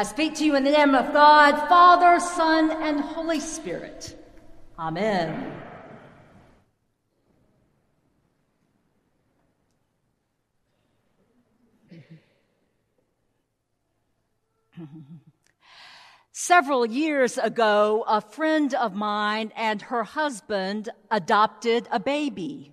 I speak to you in the name of God, Father, Son, and Holy Spirit. Amen. Several years ago, a friend of mine and her husband adopted a baby.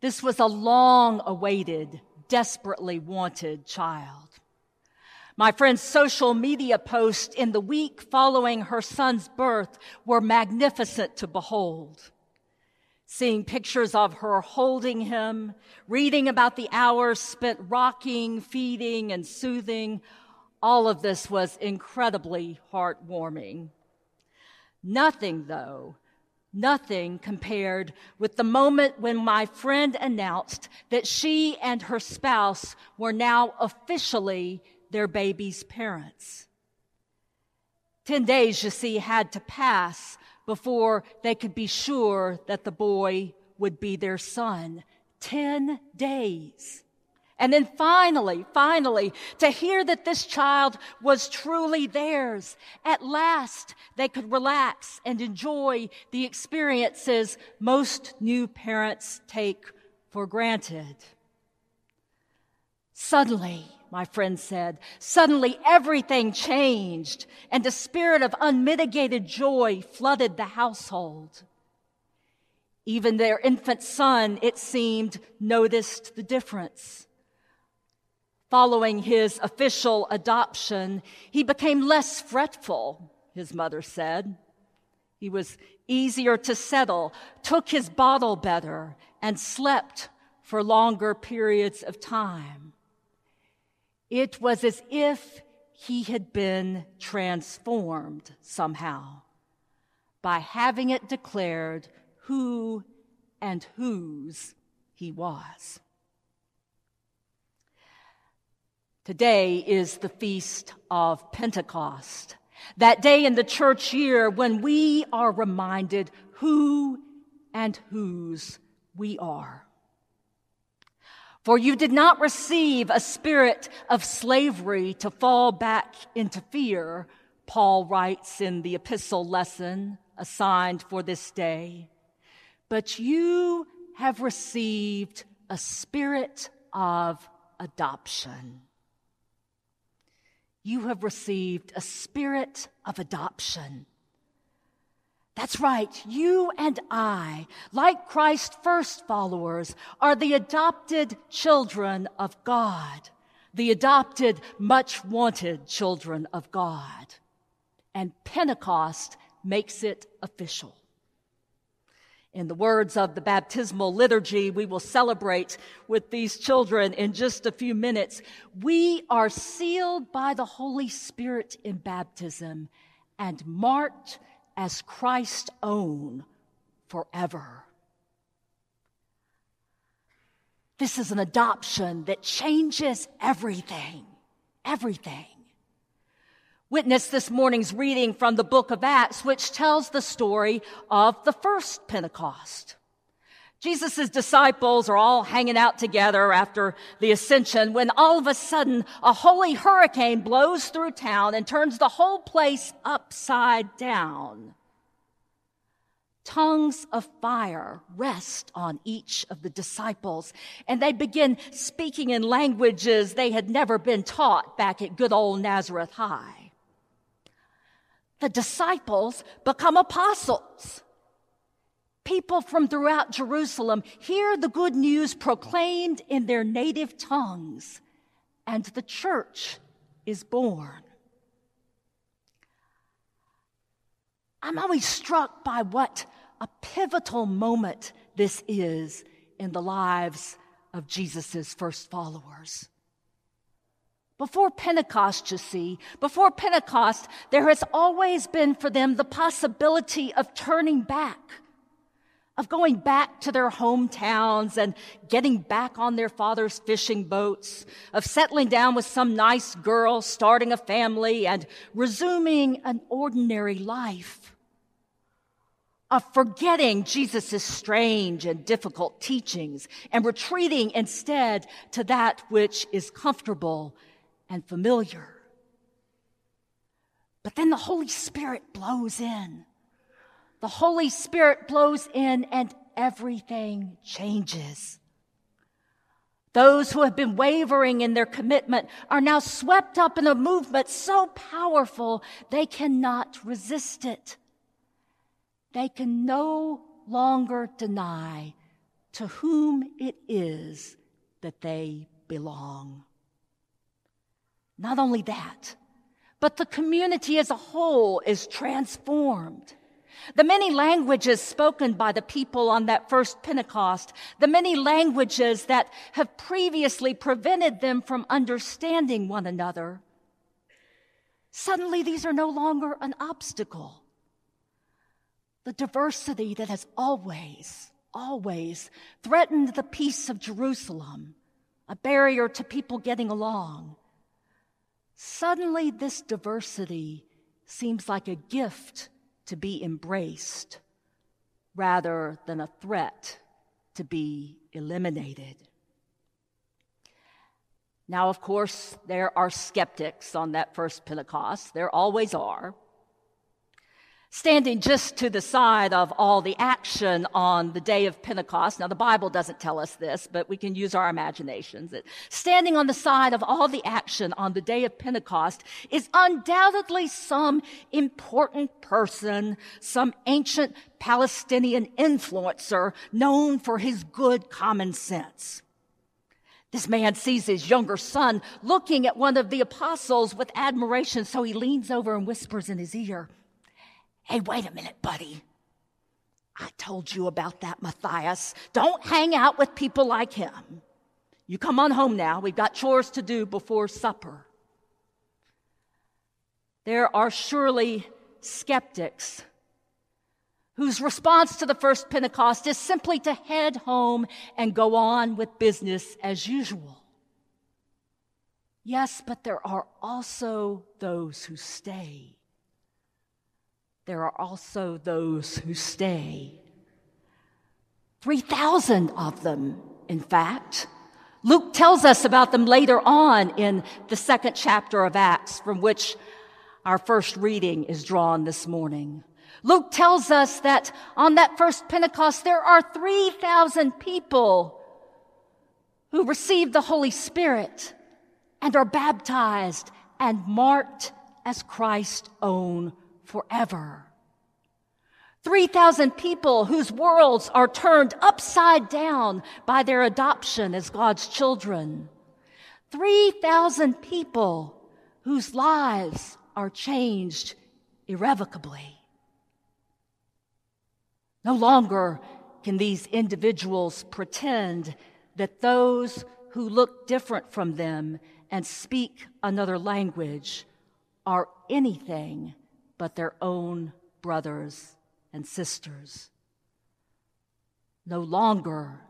This was a long awaited, desperately wanted child. My friend's social media posts in the week following her son's birth were magnificent to behold. Seeing pictures of her holding him, reading about the hours spent rocking, feeding, and soothing, all of this was incredibly heartwarming. Nothing, though, nothing compared with the moment when my friend announced that she and her spouse were now officially their baby's parents. Ten days, you see, had to pass before they could be sure that the boy would be their son. Ten days. And then finally, finally, to hear that this child was truly theirs. At last, they could relax and enjoy the experiences most new parents take for granted. Suddenly, my friend said, suddenly everything changed and a spirit of unmitigated joy flooded the household. Even their infant son, it seemed, noticed the difference. Following his official adoption, he became less fretful, his mother said. He was easier to settle, took his bottle better, and slept for longer periods of time. It was as if he had been transformed somehow by having it declared who and whose he was. Today is the feast of Pentecost, that day in the church year when we are reminded who and whose we are. For you did not receive a spirit of slavery to fall back into fear, Paul writes in the epistle lesson assigned for this day, but you have received a spirit of adoption you have received a spirit of adoption. That's right. You and I, like Christ's first followers, are the adopted children of God, the adopted, much wanted children of God. And Pentecost makes it official. In the words of the baptismal liturgy, we will celebrate with these children in just a few minutes. We are sealed by the Holy Spirit in baptism and marked as Christ's own forever. This is an adoption that changes everything. Everything. Witness this morning's reading from the book of Acts, which tells the story of the first Pentecost. Jesus' disciples are all hanging out together after the ascension when all of a sudden a holy hurricane blows through town and turns the whole place upside down. Tongues of fire rest on each of the disciples, and they begin speaking in languages they had never been taught back at good old Nazareth High the disciples become apostles. People from throughout Jerusalem hear the good news proclaimed in their native tongues, and the church is born. I'm always struck by what a pivotal moment this is in the lives of Jesus' first followers. Before Pentecost, you see, before Pentecost, there has always been for them the possibility of turning back, of going back to their hometowns and getting back on their father's fishing boats, of settling down with some nice girl, starting a family, and resuming an ordinary life. Of forgetting Jesus' strange and difficult teachings and retreating instead to that which is comfortable and familiar. But then the Holy Spirit blows in. The Holy Spirit blows in and everything changes. Those who have been wavering in their commitment are now swept up in a movement so powerful they cannot resist it. They can no longer deny to whom it is that they belong. Not only that, but the community as a whole is transformed. The many languages spoken by the people on that first Pentecost, the many languages that have previously prevented them from understanding one another, suddenly these are no longer an obstacle. The diversity that has always, always threatened the peace of Jerusalem, a barrier to people getting along. Suddenly, this diversity seems like a gift to be embraced rather than a threat to be eliminated. Now, of course, there are skeptics on that first Pentecost. There always are standing just to the side of all the action on the day of Pentecost. Now, the Bible doesn't tell us this, but we can use our imaginations. Standing on the side of all the action on the day of Pentecost is undoubtedly some important person, some ancient Palestinian influencer known for his good common sense. This man sees his younger son looking at one of the apostles with admiration, so he leans over and whispers in his ear, Hey, wait a minute, buddy. I told you about that Matthias. Don't hang out with people like him. You come on home now. We've got chores to do before supper. There are surely skeptics whose response to the first Pentecost is simply to head home and go on with business as usual. Yes, but there are also those who stay there are also those who stay. 3,000 of them, in fact. Luke tells us about them later on in the second chapter of Acts, from which our first reading is drawn this morning. Luke tells us that on that first Pentecost, there are 3,000 people who received the Holy Spirit and are baptized and marked as Christ's own forever. 3,000 people whose worlds are turned upside down by their adoption as God's children. 3,000 people whose lives are changed irrevocably. No longer can these individuals pretend that those who look different from them and speak another language are anything but their own brothers and sisters. No longer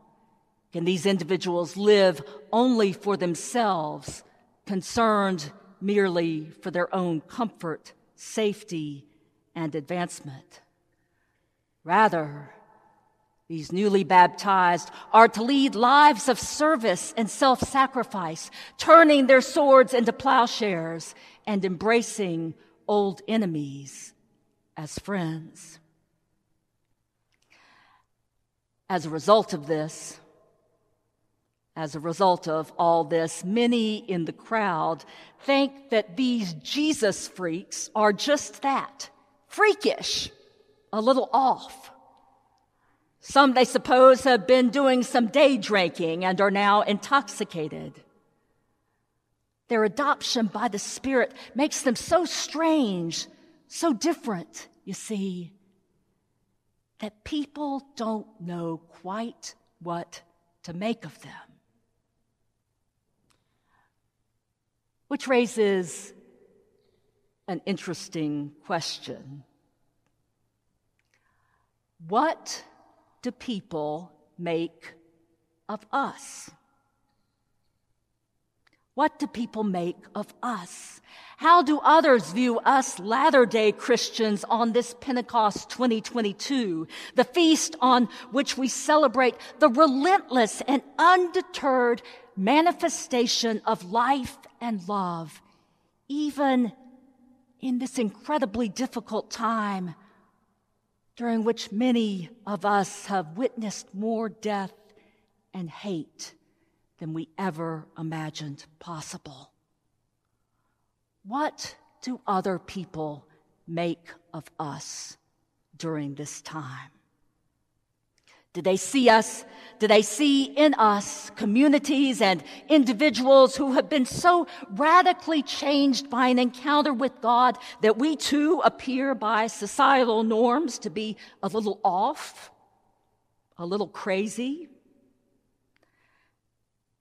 can these individuals live only for themselves, concerned merely for their own comfort, safety, and advancement. Rather, these newly baptized are to lead lives of service and self sacrifice, turning their swords into plowshares and embracing old enemies as friends. As a result of this, as a result of all this, many in the crowd think that these Jesus freaks are just that freakish, a little off. Some, they suppose, have been doing some day drinking and are now intoxicated. Their adoption by the Spirit makes them so strange, so different, you see, that people don't know quite what to make of them. Which raises an interesting question. What do people make of us? What do people make of us? How do others view us latter day Christians on this Pentecost 2022, the feast on which we celebrate the relentless and undeterred manifestation of life and love, even in this incredibly difficult time during which many of us have witnessed more death and hate than we ever imagined possible. What do other people make of us during this time? Do they see us? Do they see in us communities and individuals who have been so radically changed by an encounter with God that we too appear by societal norms to be a little off, a little crazy?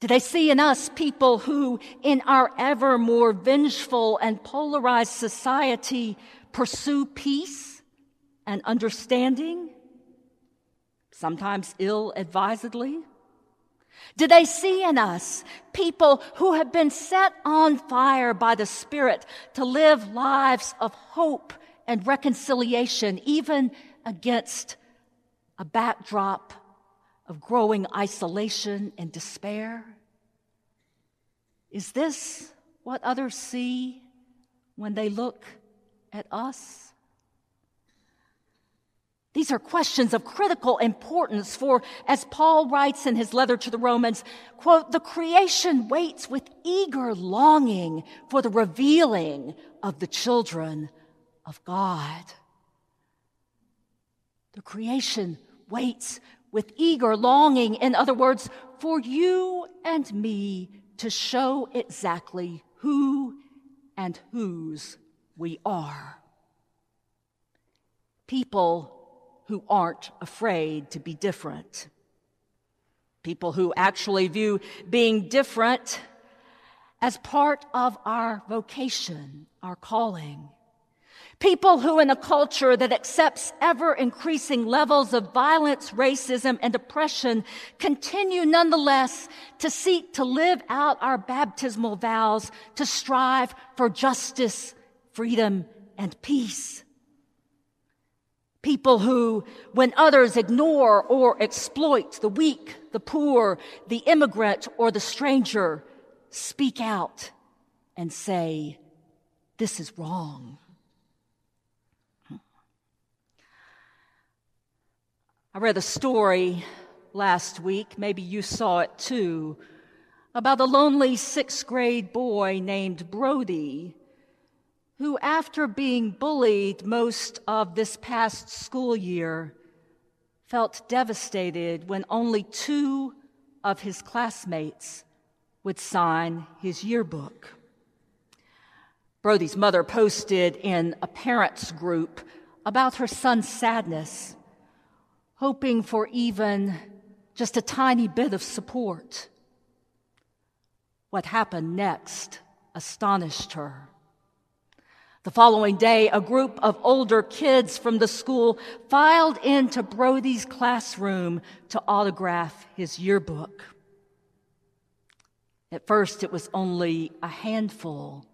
Do they see in us people who, in our ever more vengeful and polarized society, pursue peace and understanding? sometimes ill advisedly? Do they see in us people who have been set on fire by the Spirit to live lives of hope and reconciliation, even against a backdrop of growing isolation and despair? Is this what others see when they look at us? These are questions of critical importance for, as Paul writes in his letter to the Romans, quote, the creation waits with eager longing for the revealing of the children of God. The creation waits with eager longing, in other words, for you and me to show exactly who and whose we are. People who aren't afraid to be different. People who actually view being different as part of our vocation, our calling. People who, in a culture that accepts ever increasing levels of violence, racism, and oppression, continue nonetheless to seek to live out our baptismal vows to strive for justice, freedom, and peace. People who, when others ignore or exploit the weak, the poor, the immigrant, or the stranger, speak out and say, This is wrong. I read a story last week, maybe you saw it too, about a lonely sixth grade boy named Brody who, after being bullied most of this past school year, felt devastated when only two of his classmates would sign his yearbook. Brody's mother posted in a parents' group about her son's sadness, hoping for even just a tiny bit of support. What happened next astonished her. The following day, a group of older kids from the school filed into Brody's classroom to autograph his yearbook. At first, it was only a handful,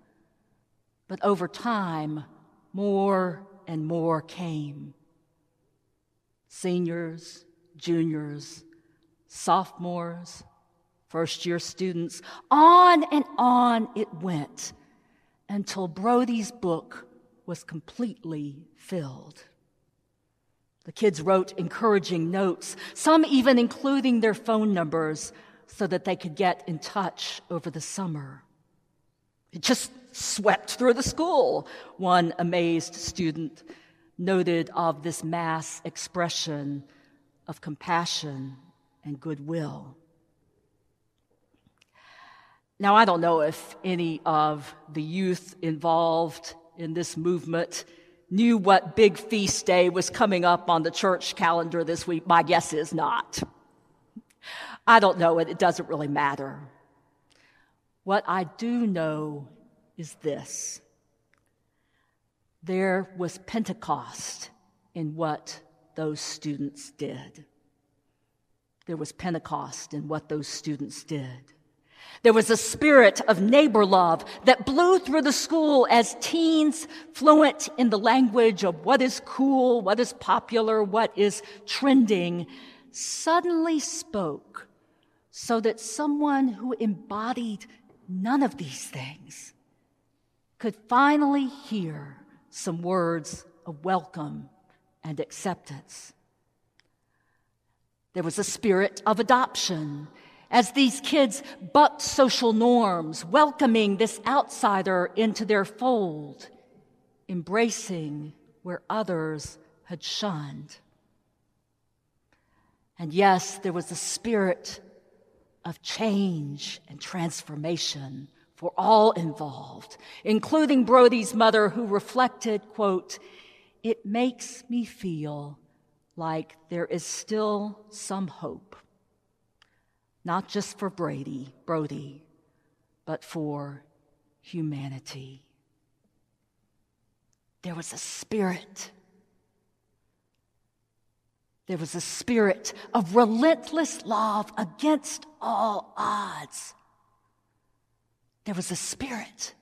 but over time, more and more came. Seniors, juniors, sophomores, first year students, on and on it went until Brody's book was completely filled. The kids wrote encouraging notes, some even including their phone numbers so that they could get in touch over the summer. It just swept through the school, one amazed student noted of this mass expression of compassion and goodwill. Now, I don't know if any of the youth involved in this movement knew what big feast day was coming up on the church calendar this week. My guess is not. I don't know it. It doesn't really matter. What I do know is this there was Pentecost in what those students did. There was Pentecost in what those students did. There was a spirit of neighbor love that blew through the school as teens, fluent in the language of what is cool, what is popular, what is trending, suddenly spoke so that someone who embodied none of these things could finally hear some words of welcome and acceptance. There was a spirit of adoption as these kids bucked social norms, welcoming this outsider into their fold, embracing where others had shunned. And yes, there was a spirit of change and transformation for all involved, including Brody's mother, who reflected, quote, it makes me feel like there is still some hope, not just for Brady, Brody, but for humanity. There was a spirit. There was a spirit of relentless love against all odds. There was a spirit.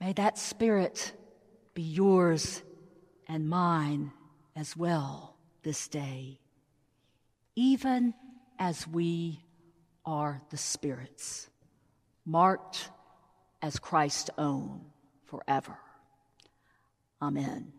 May that spirit be yours and mine as well this day, even as we are the spirits, marked as Christ's own forever. Amen.